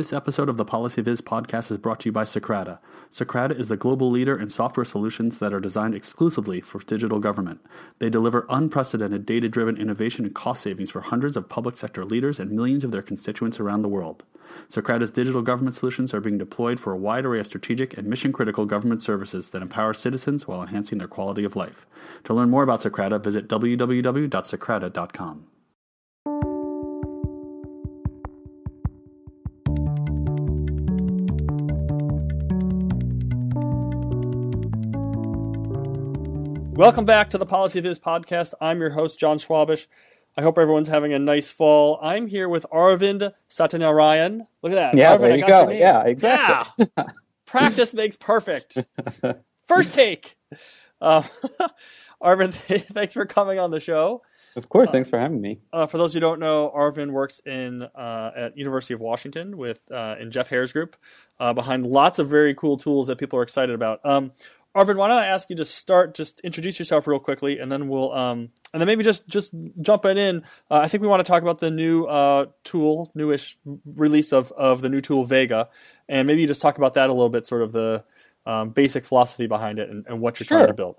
This episode of the PolicyViz podcast is brought to you by Socrata. Socrata is the global leader in software solutions that are designed exclusively for digital government. They deliver unprecedented data driven innovation and cost savings for hundreds of public sector leaders and millions of their constituents around the world. Socrata's digital government solutions are being deployed for a wide array of strategic and mission critical government services that empower citizens while enhancing their quality of life. To learn more about Socrata, visit www.socrata.com. Welcome back to the PolicyViz podcast. I'm your host, John Schwabish. I hope everyone's having a nice fall. I'm here with Arvind Satyanarayan. Look at that. Yeah, Arvind, there you go. Yeah, exactly. Yeah. Practice makes perfect. First take. Uh, Arvind, thanks for coming on the show. Of course, thanks for having me. Uh, for those who don't know, Arvind works in uh, at University of Washington with uh, in Jeff Heer's group, uh, behind lots of very cool tools that people are excited about. Um, Arvind, why don't I ask you to start? Just introduce yourself real quickly, and then we'll, um, and then maybe just just jump right in. Uh, I think we want to talk about the new uh, tool, newish release of of the new tool Vega, and maybe you just talk about that a little bit, sort of the um, basic philosophy behind it and, and what you're sure. trying to build.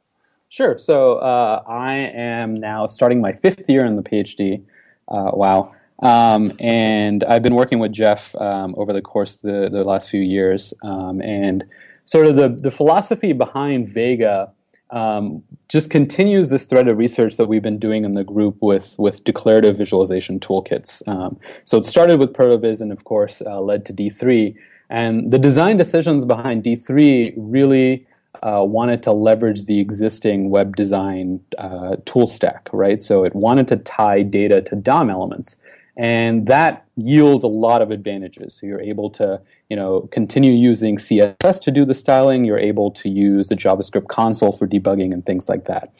Sure. So uh, I am now starting my fifth year in the PhD. Uh, wow. Um, and I've been working with Jeff um, over the course of the, the last few years, um, and sort of the, the philosophy behind Vega um, just continues this thread of research that we've been doing in the group with, with declarative visualization toolkits. Um, so it started with ProtoViz and, of course, uh, led to D3. And the design decisions behind D3 really uh, wanted to leverage the existing web design uh, tool stack, right? So it wanted to tie data to DOM elements. And that yields a lot of advantages. So you're able to, you know, continue using CSS to do the styling. You're able to use the JavaScript console for debugging and things like that.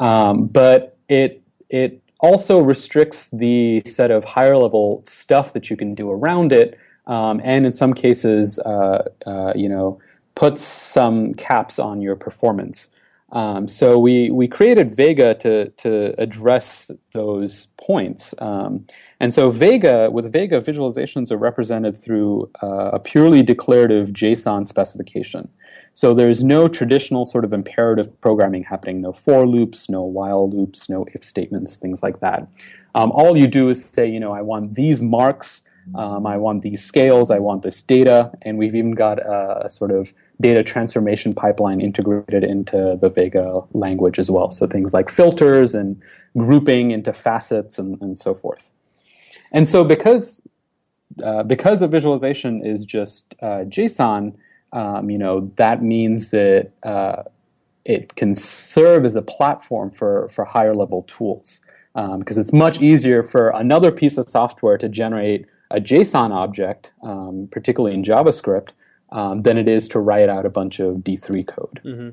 Um, but it it also restricts the set of higher level stuff that you can do around it, um, and in some cases, uh, uh, you know, puts some caps on your performance. Um, so we we created Vega to to address those points. Um, and so Vega with Vega visualizations are represented through uh, a purely declarative JSON specification. So there's no traditional sort of imperative programming happening. No for loops, no while loops, no if statements, things like that. Um, all you do is say, you know, I want these marks. Um, I want these scales, I want this data, and we've even got a, a, sort of data transformation pipeline integrated into the Vega language as well. So things like filters and grouping into facets and, and so forth. And so because uh, because a visualization is just uh, JSON, um, you know that means that uh, it can serve as a platform for for higher level tools because um, it's much easier for another piece of software to generate a JSON object, um, particularly in JavaScript, um, than it is to write out a bunch of D3 code. Mm-hmm.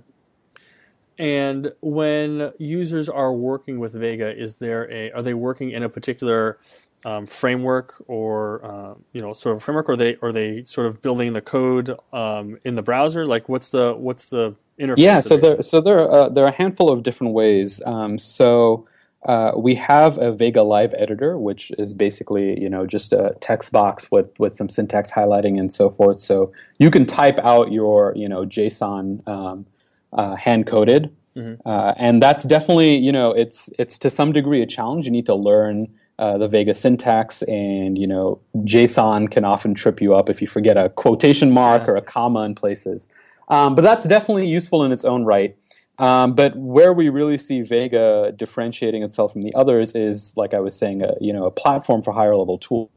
And when users are working with Vega, is there a are they working in a particular um, framework or uh, you know sort of framework, or are they are they sort of building the code um, in the browser? Like what's the what's the interface? Yeah, so there so there are, uh, there are a handful of different ways. Um, so uh, we have a Vega Live editor, which is basically you know just a text box with with some syntax highlighting and so forth. So you can type out your you know JSON um, uh, hand coded, mm-hmm. uh, and that's definitely you know it's it's to some degree a challenge. You need to learn. Uh, the Vega syntax and you know JSON can often trip you up if you forget a quotation mark yeah. or a comma in places, um, but that's definitely useful in its own right. Um, but where we really see Vega differentiating itself from the others is, like I was saying, a, you know, a platform for higher level tools.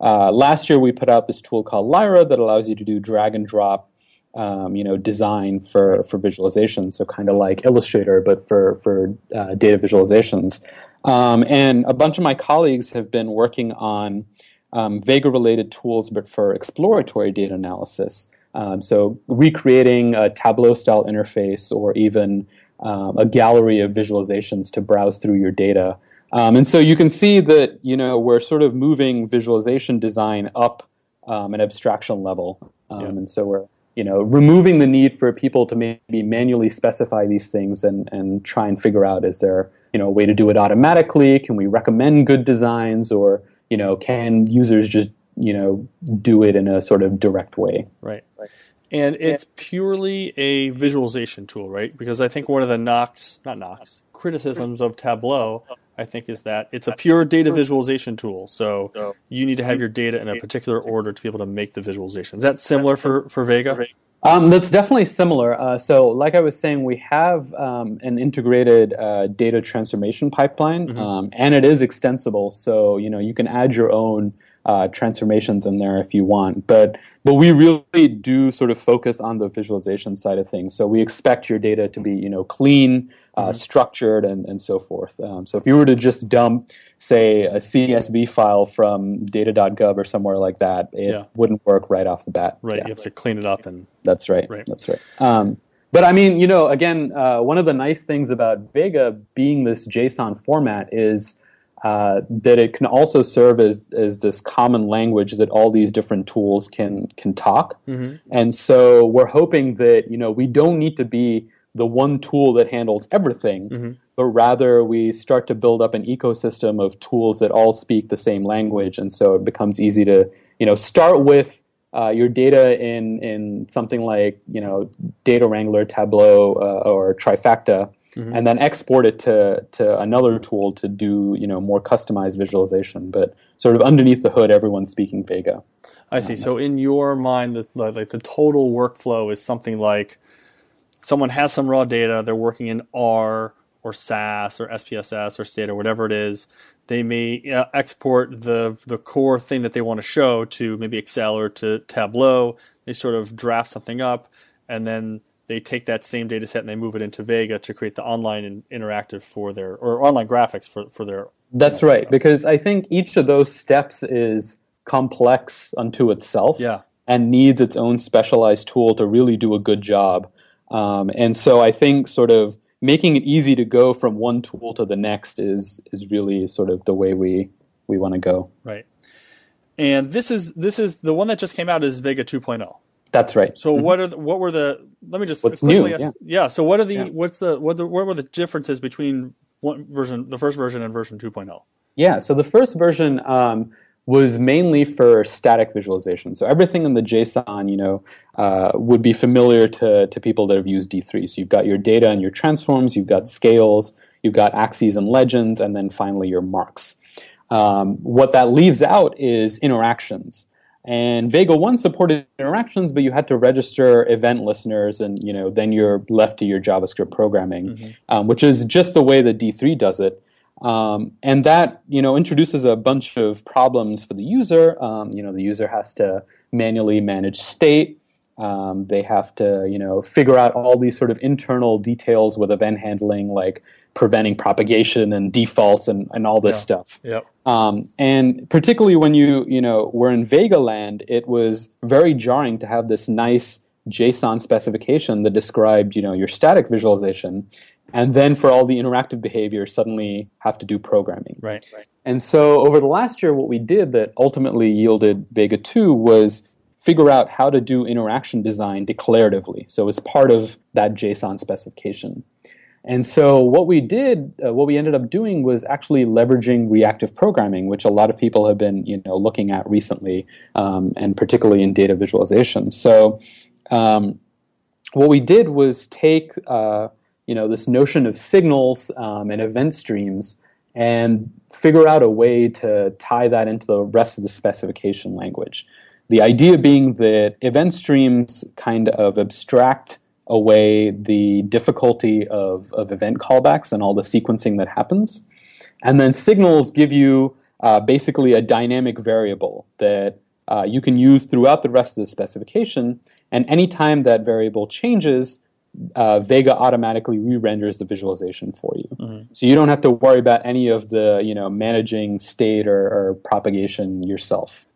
Uh, last year, we put out this tool called Lyra that allows you to do drag and drop, um, you know, design for for visualization. So kind of like Illustrator, but for for uh, data visualizations. Um, and a bunch of my colleagues have been working on um, Vega related tools, but for exploratory data analysis. Um, so recreating a Tableau style interface or even um, a gallery of visualizations to browse through your data. Um, and so you can see that you know we're sort of moving visualization design up um, an abstraction level, um, yeah. and so we're you know removing the need for people to maybe manually specify these things and and try and figure out is there you know a way to do it automatically? Can we recommend good designs, or you know can users just you know do it in a sort of direct way. Right. Right. And it's purely a visualization tool, right? Because I think one of the knocks, not knocks, criticisms of Tableau, I think, is that it's a pure data visualization tool. So you need to have your data in a particular order to be able to make the visualization. Is that similar for, for Vega? Um, that's definitely similar. Uh, so, like I was saying, we have um, an integrated uh, data transformation pipeline, mm-hmm. um, and it is extensible. So, you know, you can add your own uh, transformations in there if you want. But but we really do sort of focus on the visualization side of things. So we expect your data to be you know clean, uh, mm-hmm. structured, and and so forth. Um, so if you were to just dump say a CSV file from data.gov or somewhere like that, it yeah. wouldn't work right off the bat. Right, yeah. you have to clean it up and. That's right. Right. That's right. Um, but I mean, you know, again, uh, one of the nice things about Vega being this JSON format is uh, that it can also serve as, as this common language that all these different tools can can talk. Mm-hmm. And so we're hoping that you know we don't need to be the one tool that handles everything, mm-hmm. but rather we start to build up an ecosystem of tools that all speak the same language, and so it becomes easy to you know start with uh, your data in in something like you know Data Wrangler, Tableau, uh, or Trifacta, mm-hmm. and then export it to to another tool to do you know more customized visualization. But sort of underneath the hood, everyone's speaking Vega. I see. Um, so in your mind, the, like the total workflow is something like someone has some raw data, they're working in R or SAS or SPSS or STAT or whatever it is. They may uh, export the the core thing that they want to show to maybe Excel or to Tableau. They sort of draft something up, and then they take that same data set and they move it into Vega to create the online and interactive for their or online graphics for, for their. That's right, because I think each of those steps is complex unto itself. Yeah. And needs its own specialized tool to really do a good job. Um, and so I think sort of making it easy to go from one tool to the next is is really sort of the way we we want to go. Right. And this is this is the one that just came out is Vega 2.0. That's right. So mm-hmm. what are the, what were the? Let me just what's new? Ask, yeah. yeah. So what are the? Yeah. What's the? What the? What were the differences between one version, the first version, and version 2.0? Yeah. So the first version um, was mainly for static visualization. So everything in the JSON, you know, uh, would be familiar to to people that have used D3. So you've got your data and your transforms. You've got scales. You've got axes and legends, and then finally your marks. Um, what that leaves out is interactions. And Vega 1 supported interactions, but you had to register event listeners, and you know then you're left to your JavaScript programming, mm-hmm. um, which is just the way that D3 does it. Um, and that you know introduces a bunch of problems for the user. Um, you know the user has to manually manage state. Um, they have to you know figure out all these sort of internal details with event handling, like preventing propagation and defaults and, and all this yeah. stuff. Yep. Um, and particularly when you you know were in Vega land, it was very jarring to have this nice JSON specification that described you know your static visualization, and then for all the interactive behavior, suddenly have to do programming. Right. Right. And so over the last year, what we did that ultimately yielded Vega 2 was figure out how to do interaction design declaratively. So as part of that JSON specification. And so what we did, uh, what we ended up doing was actually leveraging reactive programming, which a lot of people have been, you know, looking at recently, um, and particularly in data visualization. So um, what we did was take, uh, you know, this notion of signals um, and event streams and figure out a way to tie that into the rest of the specification language. The idea being that event streams kind of abstract away the difficulty of, of event callbacks and all the sequencing that happens. And then signals give you uh, basically a dynamic variable that uh, you can use throughout the rest of the specification. And anytime that variable changes, uh, Vega automatically re-renders the visualization for you. Mm-hmm. So you don't have to worry about any of the you know managing state or, or propagation yourself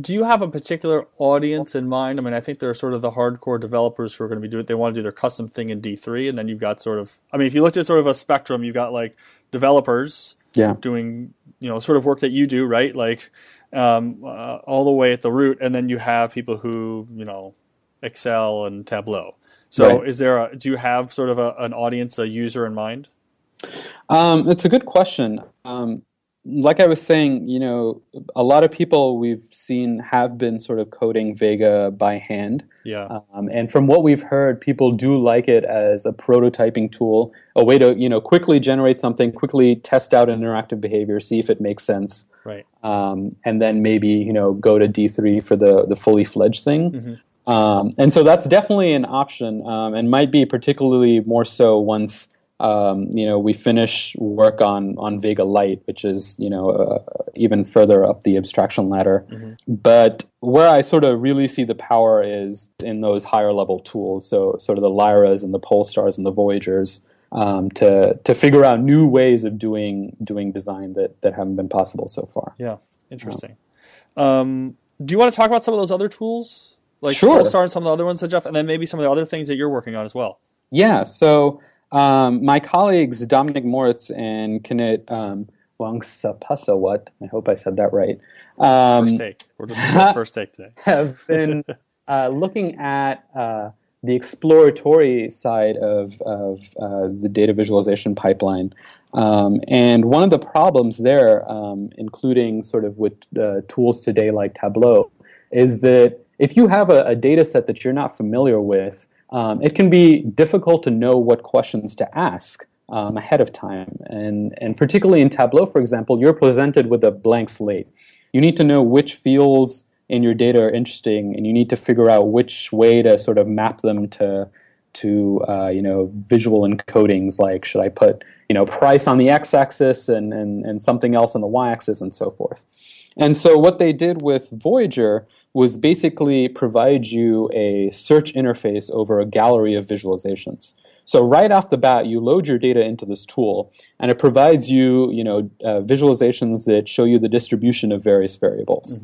do you have a particular audience in mind? I mean, I think there are sort of the hardcore developers who are going to be doing. They want to do their custom thing in D three, and then you've got sort of. I mean, if you looked at sort of a spectrum, you've got like developers, yeah. doing you know sort of work that you do, right? Like um, uh, all the way at the root, and then you have people who you know Excel and Tableau. So, right. is there? A, do you have sort of a, an audience, a user in mind? Um, it's a good question. Um, like I was saying, you know, a lot of people we've seen have been sort of coding Vega by hand. Yeah. Um, and from what we've heard, people do like it as a prototyping tool, a way to you know quickly generate something, quickly test out an interactive behavior, see if it makes sense, Right. um, and then maybe you know go to D three for the the fully fledged thing. Mm-hmm. Um, and so that's definitely an option, um, and might be particularly more so once um, you know we finish work on on Vega Lite, which is you know uh, even further up the abstraction ladder. But where I sort of really see the power is in those higher level tools, so sort of the Lyras and the Polestars and the Voyagers. Um, to to figure out new ways of doing doing design that, that haven't been possible so far. Yeah. Interesting. Um, do you want to talk about some of those other tools, like Sure. Polestar and some of the other ones that Jeff, and then maybe some of the other things that you're working on as well? Yeah, so um, my colleagues Dominik Moritz and Kanit um, Wongsuphasawat, I hope I said that right, um, First take. We're just doing the first take today. have been uh, looking at uh, the exploratory side of, of uh, the data visualization pipeline. Um, and one of the problems there, um, including sort of with uh, tools today like Tableau, is that if you have a, a data set that you're not familiar with, um, it can be difficult to know what questions to ask um, ahead of time. And, and particularly in Tableau, for example, you're presented with a blank slate. You need to know which fields in your data are interesting, and you need to figure out which way to sort of map them to to uh, you know visual encodings like should I put you know price on the x-axis and, and and something else on the y-axis and so forth. And so what they did with Voyager was basically provide you a search interface over a gallery of visualizations. So right off the bat, you load your data into this tool, and it provides you, you know, uh, visualizations that show you the distribution of various variables,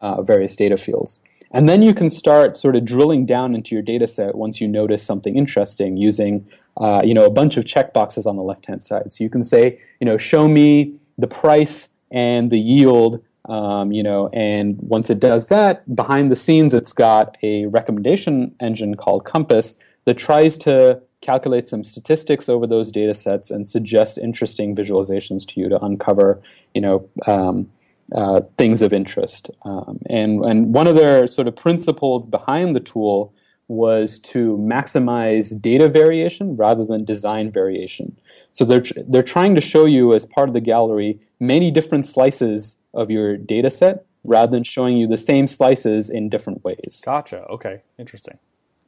uh, various data fields. And then you can start sort of drilling down into your data set once you notice something interesting using, uh, you know, a bunch of checkboxes on the left-hand side. So you can say, you know, show me the price and the yield um, you know, and once it does that, behind the scenes, it's got a recommendation engine called Compass that tries to calculate some statistics over those data sets and suggest interesting visualizations to you to uncover, you know, um, uh, things of interest. Um, and and one of their sort of principles behind the tool was to maximize data variation rather than design variation. So they're tr- they're trying to show you as part of the gallery many different slices of your data set rather than showing you the same slices in different ways. Gotcha. Okay. Interesting.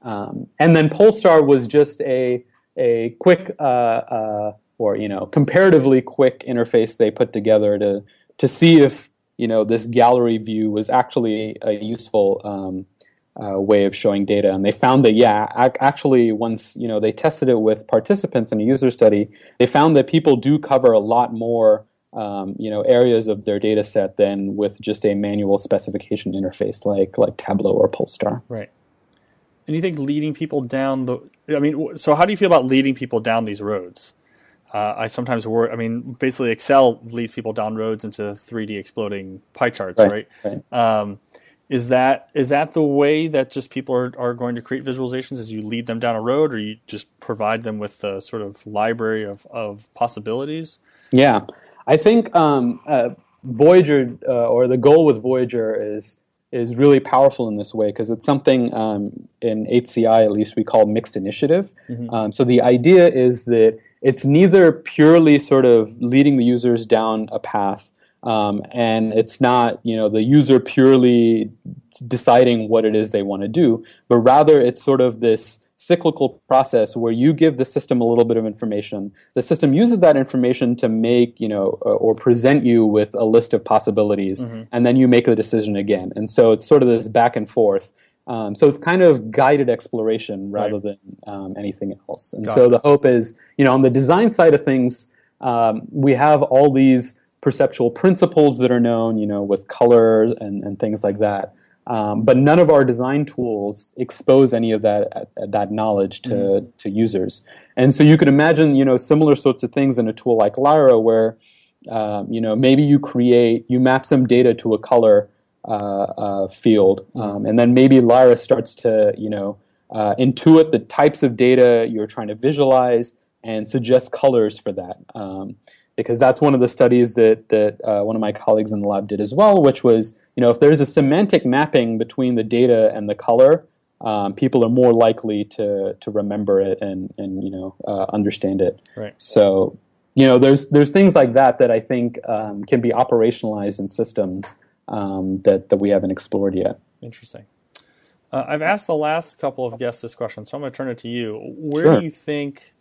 Um, and then Polestar was just a a quick uh, uh, or you know comparatively quick interface they put together to to see if you know this gallery view was actually a useful um, uh, way of showing data. And they found that yeah, ac- actually once you know they tested it with participants in a user study, they found that people do cover a lot more. Um, you know areas of their data set than with just a manual specification interface like like Tableau or Polestar. Right. And you think leading people down the? I mean, so how do you feel about leading people down these roads? Uh, I sometimes worry. I mean, basically, Excel leads people down roads into 3D exploding pie charts, right? Right. Um, is that is that the way that just people are, are going to create visualizations? Is you lead them down a road, or you just provide them with a sort of library of, of possibilities? Yeah, I think um, uh, Voyager uh, or the goal with Voyager is is really powerful in this way because it's something um, in HCI at least we call mixed initiative. Um, so the idea is that it's neither purely sort of leading the users down a path. Um, and it's not, you know, the user purely deciding what it is they want to do, but rather it's sort of this cyclical process where you give the system a little bit of information. The system uses that information to make, you know, uh, or present you with a list of possibilities, and then you make the decision again. And so it's sort of this back and forth. Um, so it's kind of guided exploration rather Right. than um, anything else. And Gotcha. so the hope is, you know, on the design side of things, um, we have all these perceptual principles that are known, you know, with color and, and things like that. Um, but none of our design tools expose any of that that knowledge to, to users. And so you could imagine, you know, similar sorts of things in a tool like Lyra, where um, you know maybe you create you map some data to a color uh, uh, field, um, and then maybe Lyra starts to you know uh, intuit the types of data you're trying to visualize and suggest colors for that. Because that's one of the studies that that uh, one of my colleagues in the lab did as well, which was you know if there's a semantic mapping between the data and the color, um, people are more likely to to remember it and and you know uh, understand it. Right. So you know there's there's things like that that I think um, can be operationalized in systems um, that that we haven't explored yet. Interesting. Uh, I've asked the last couple of guests this question, so I'm going to turn it to you. Where Sure. do you think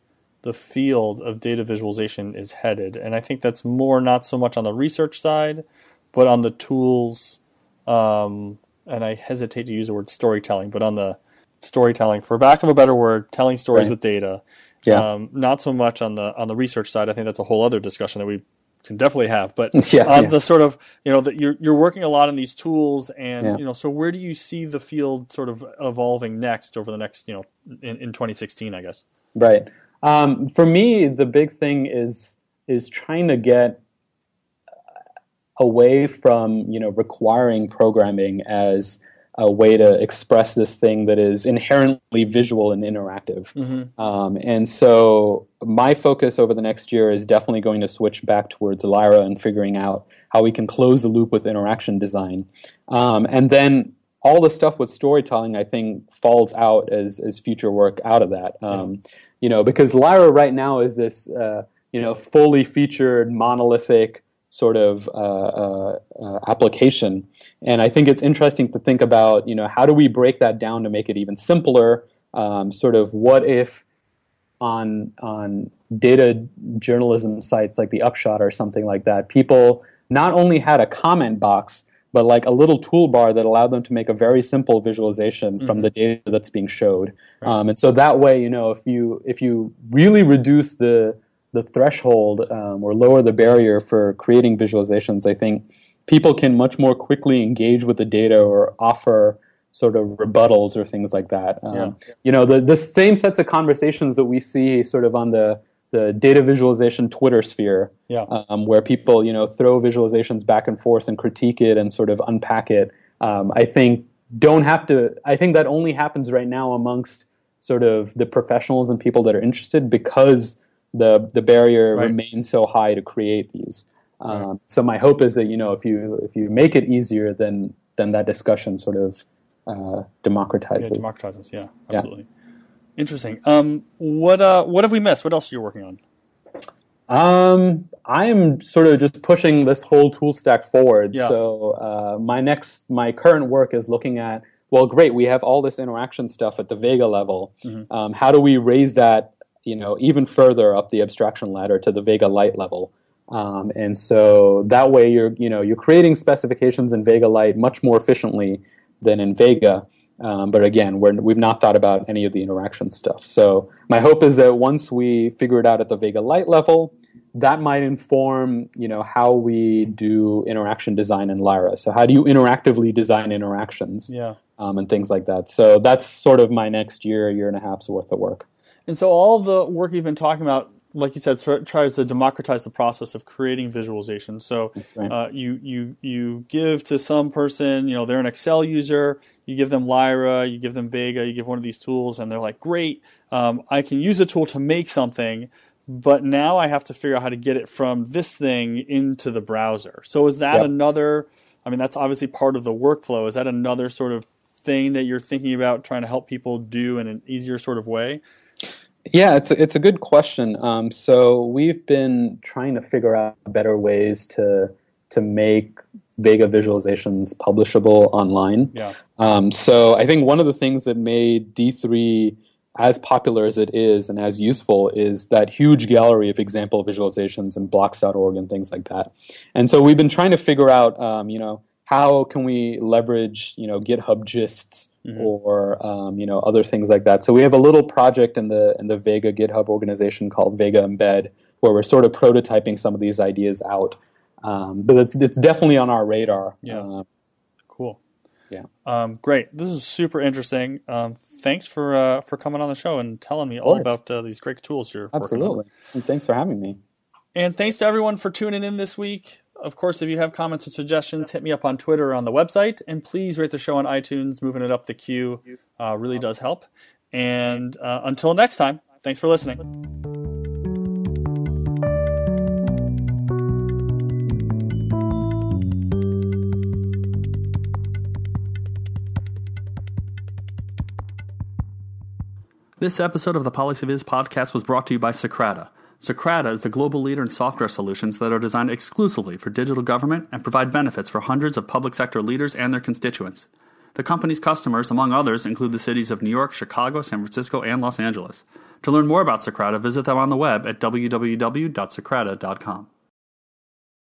the field of data visualization is headed? And I think that's more not so much on the research side, but on the tools. Um, and I hesitate to use the word storytelling, but on the storytelling, for lack of a better word, telling stories Right. with data. Yeah. Um, not so much on the on the research side. I think that's a whole other discussion that we can definitely have. But Yeah, on yeah. the sort of you know that you're you're working a lot on these tools, and Yeah. you know, so where do you see the field sort of evolving next over the next you know in, in 2016, I guess. Right. Um, for me, the big thing is is trying to get away from you know requiring programming as a way to express this thing that is inherently visual and interactive. Um, and so my focus over the next year is definitely going to switch back towards Lyra and figuring out how we can close the loop with interaction design. Um, and then all the stuff with storytelling, I think, falls out as, as future work out of that. Um, You know, because Lyra right now is this, uh, you know, fully featured monolithic sort of uh, uh, uh, application. And I think it's interesting to think about, you know, how do we break that down to make it even simpler? Um, sort of what if on on data journalism sites like the Upshot or something like that, people not only had a comment box, but like a little toolbar that allowed them to make a very simple visualization from the data that's being showed. Um, and so that way, you know, if you if you really reduce the the threshold um, or lower the barrier for creating visualizations, I think people can much more quickly engage with the data or offer sort of rebuttals or things like that. Um, Yeah. You know, the, the same sets of conversations that we see sort of on the, the data visualization Twitter sphere, Yeah. um, where people, you know, throw visualizations back and forth and critique it and sort of unpack it. Um, I think don't have to, I think that only happens right now amongst sort of the professionals and people that are interested because the, the barrier Right. remains so high to create these. Um, So my hope is that you know if you if you make it easier, then then that discussion sort of uh, democratizes. Yeah, democratizes. Yeah, Yeah. Interesting. Um, what uh, what have we missed? What else are you working on? Um, I'm sort of just pushing this whole tool stack forward. Yeah. So uh, my next, my current work is looking at. Well, great, we have all this interaction stuff at the Vega level. Mm-hmm. Um, how do we raise that, you know, even further up the abstraction ladder to the Vega Lite level? Um, and so that way, you're, you know, you're creating specifications in Vega Lite much more efficiently than in Vega. Um, but again, we're, we've not thought about any of the interaction stuff. So my hope is that once we figure it out at the Vega Lite level, that might inform you know how we do interaction design in Lyra. So how do you interactively design interactions Yeah. um, and things like that. So that's sort of my next year, year and a half's worth of work. And so all the work you've been talking about, like you said, sort of tries to democratize the process of creating visualizations. So right. uh, you you you give to some person, you know, they're an Excel user. You give them Lyra, you give them Vega, you give one of these tools, and they're like, "Great, um, I can use a tool to make something." But now I have to figure out how to get it from this thing into the browser. So is that Yep. another? I mean, that's obviously part of the workflow. Is that another sort of thing that you're thinking about trying to help people do in an easier sort of way? Yeah, it's a, it's a good question. Um, so we've been trying to figure out better ways to to make Vega visualizations publishable online. Yeah. Um, so I think one of the things that made D3 as popular as it is and as useful is that huge gallery of example visualizations and blocks.org and things like that. And so we've been trying to figure out, um, you know, how can we leverage, you know, GitHub gists or um, you know other things like that. So we have a little project in the in the Vega GitHub organization called Vega Embed, where we're sort of prototyping some of these ideas out. Um, but it's it's definitely on our radar. Yeah. Uh, Cool. Yeah. Um, great. This is super interesting. Um, thanks for uh, for coming on the show and telling me all about uh, these great tools you're working on. absolutely. And thanks for having me. And thanks to everyone for tuning in this week. Of course, if you have comments or suggestions, hit me up on Twitter or on the website. And please rate the show on iTunes. Moving it up the queue uh, really does help. And uh, until next time, thanks for listening. This episode of the PolicyViz podcast was brought to you by Socrata. Socrata is the global leader in software solutions that are designed exclusively for digital government and provide benefits for hundreds of public sector leaders and their constituents. The company's customers, among others, include the cities of New York, Chicago, San Francisco, and Los Angeles. To learn more about Socrata, visit them on the web at www.socrata.com.